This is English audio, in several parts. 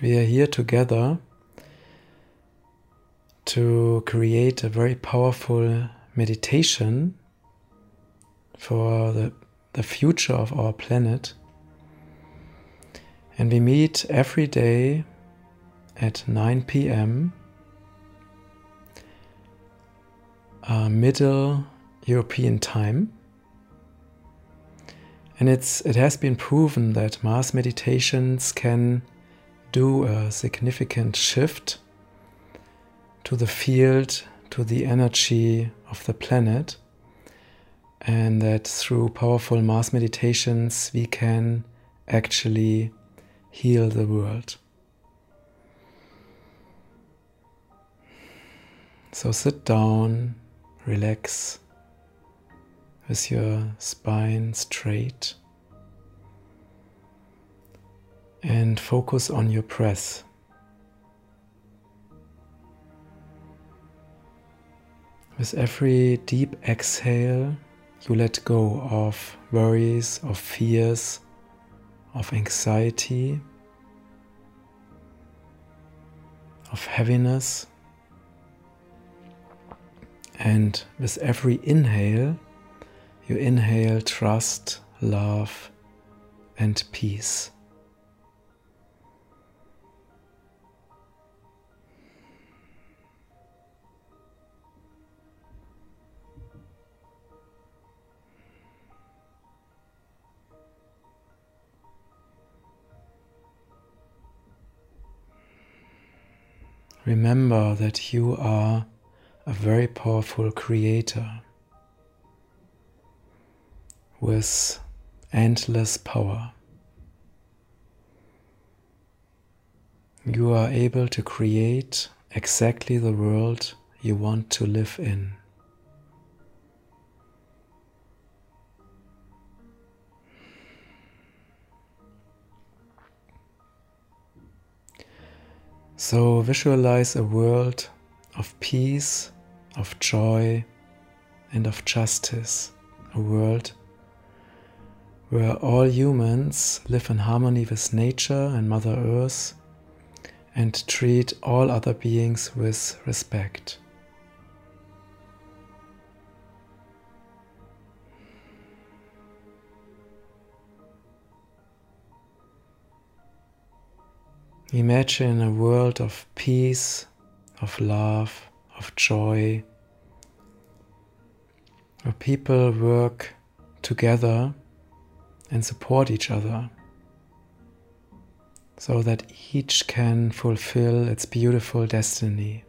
we are here together to create a very powerful meditation for the, the future of our planet. And we meet every day at 9 p.m. Uh, Middle European time. And it's, it has been proven that mass meditations can do a significant shift to the field, to the energy of the planet, and that through powerful mass meditations we can actually heal the world. So sit down, relax with your spine straight and focus on your breath. With every deep exhale, you let go of worries, of fears, of anxiety, of heaviness. And with every inhale, you inhale trust, love, and peace. Remember that you are a very powerful creator with endless power. You are able to create exactly the world you want to live in. So visualize a world of peace, of joy, and of justice. A world where all humans live in harmony with nature and Mother Earth and treat all other beings with respect. Imagine a world of peace, of love, of joy, where people work together and support each other so that each can fulfill its beautiful destiny.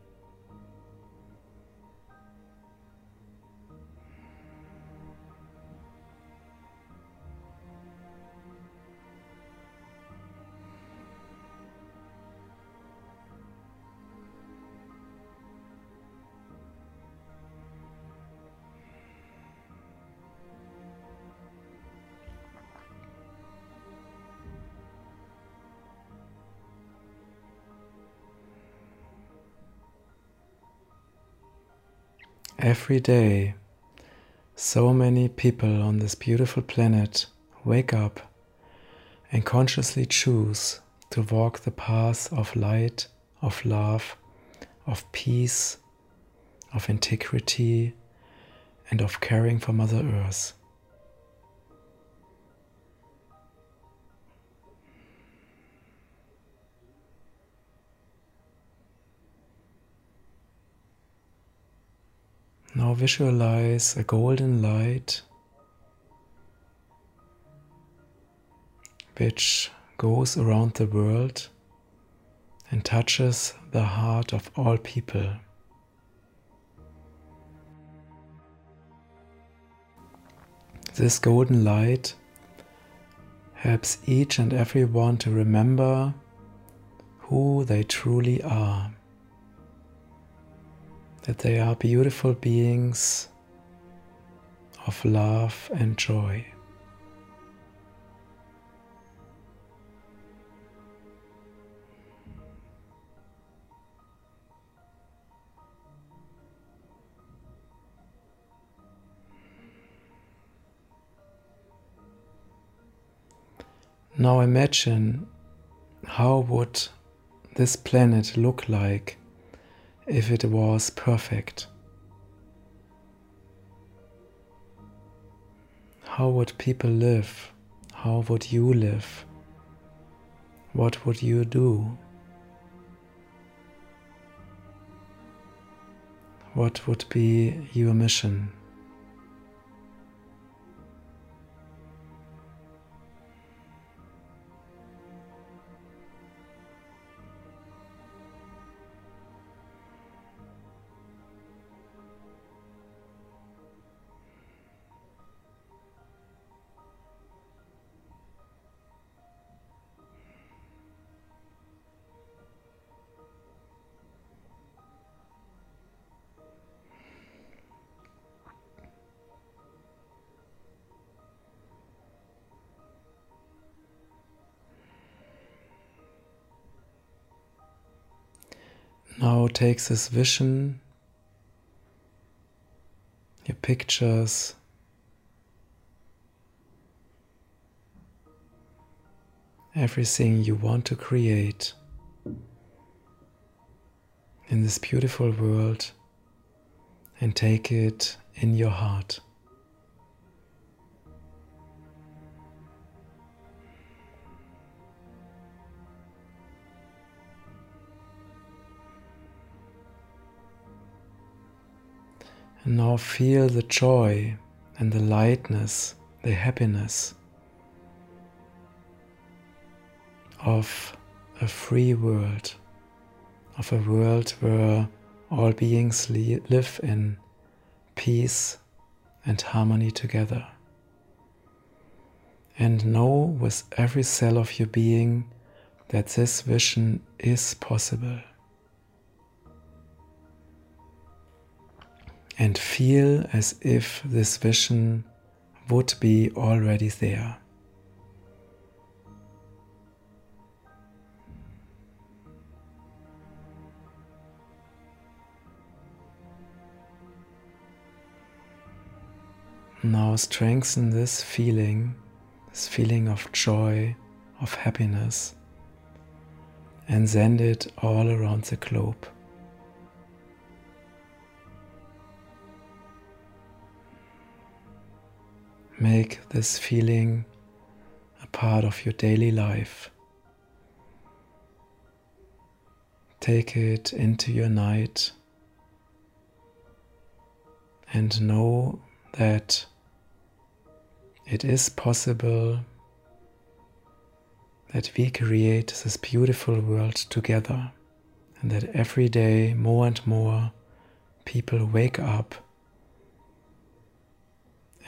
Every day, so many people on this beautiful planet wake up and consciously choose to walk the path of light, of love, of peace, of integrity, and of caring for Mother Earth. Now visualize a golden light which goes around the world and touches the heart of all people. This golden light helps each and everyone to remember who they truly are that they are beautiful beings of love and joy. Now imagine how would this planet look like if it was perfect? How would people live? How would you live? What would you do? What would be your mission? Now take this vision, your pictures, everything you want to create in this beautiful world and take it in your heart. And now feel the joy and the lightness, the happiness of a free world, of a world where all beings live in peace and harmony together. And know with every cell of your being that this vision is possible. And feel as if this vision would be already there. Now strengthen this feeling, this feeling of joy, of happiness, and send it all around the globe. Make this feeling a part of your daily life. Take it into your night and know that it is possible that we create this beautiful world together and that every day more and more people wake up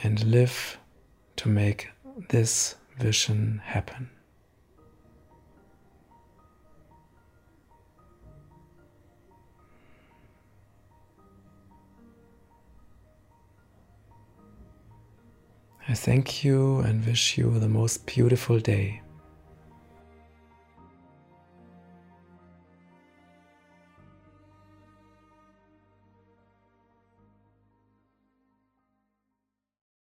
and live to make this vision happen. I thank you and wish you the most beautiful day.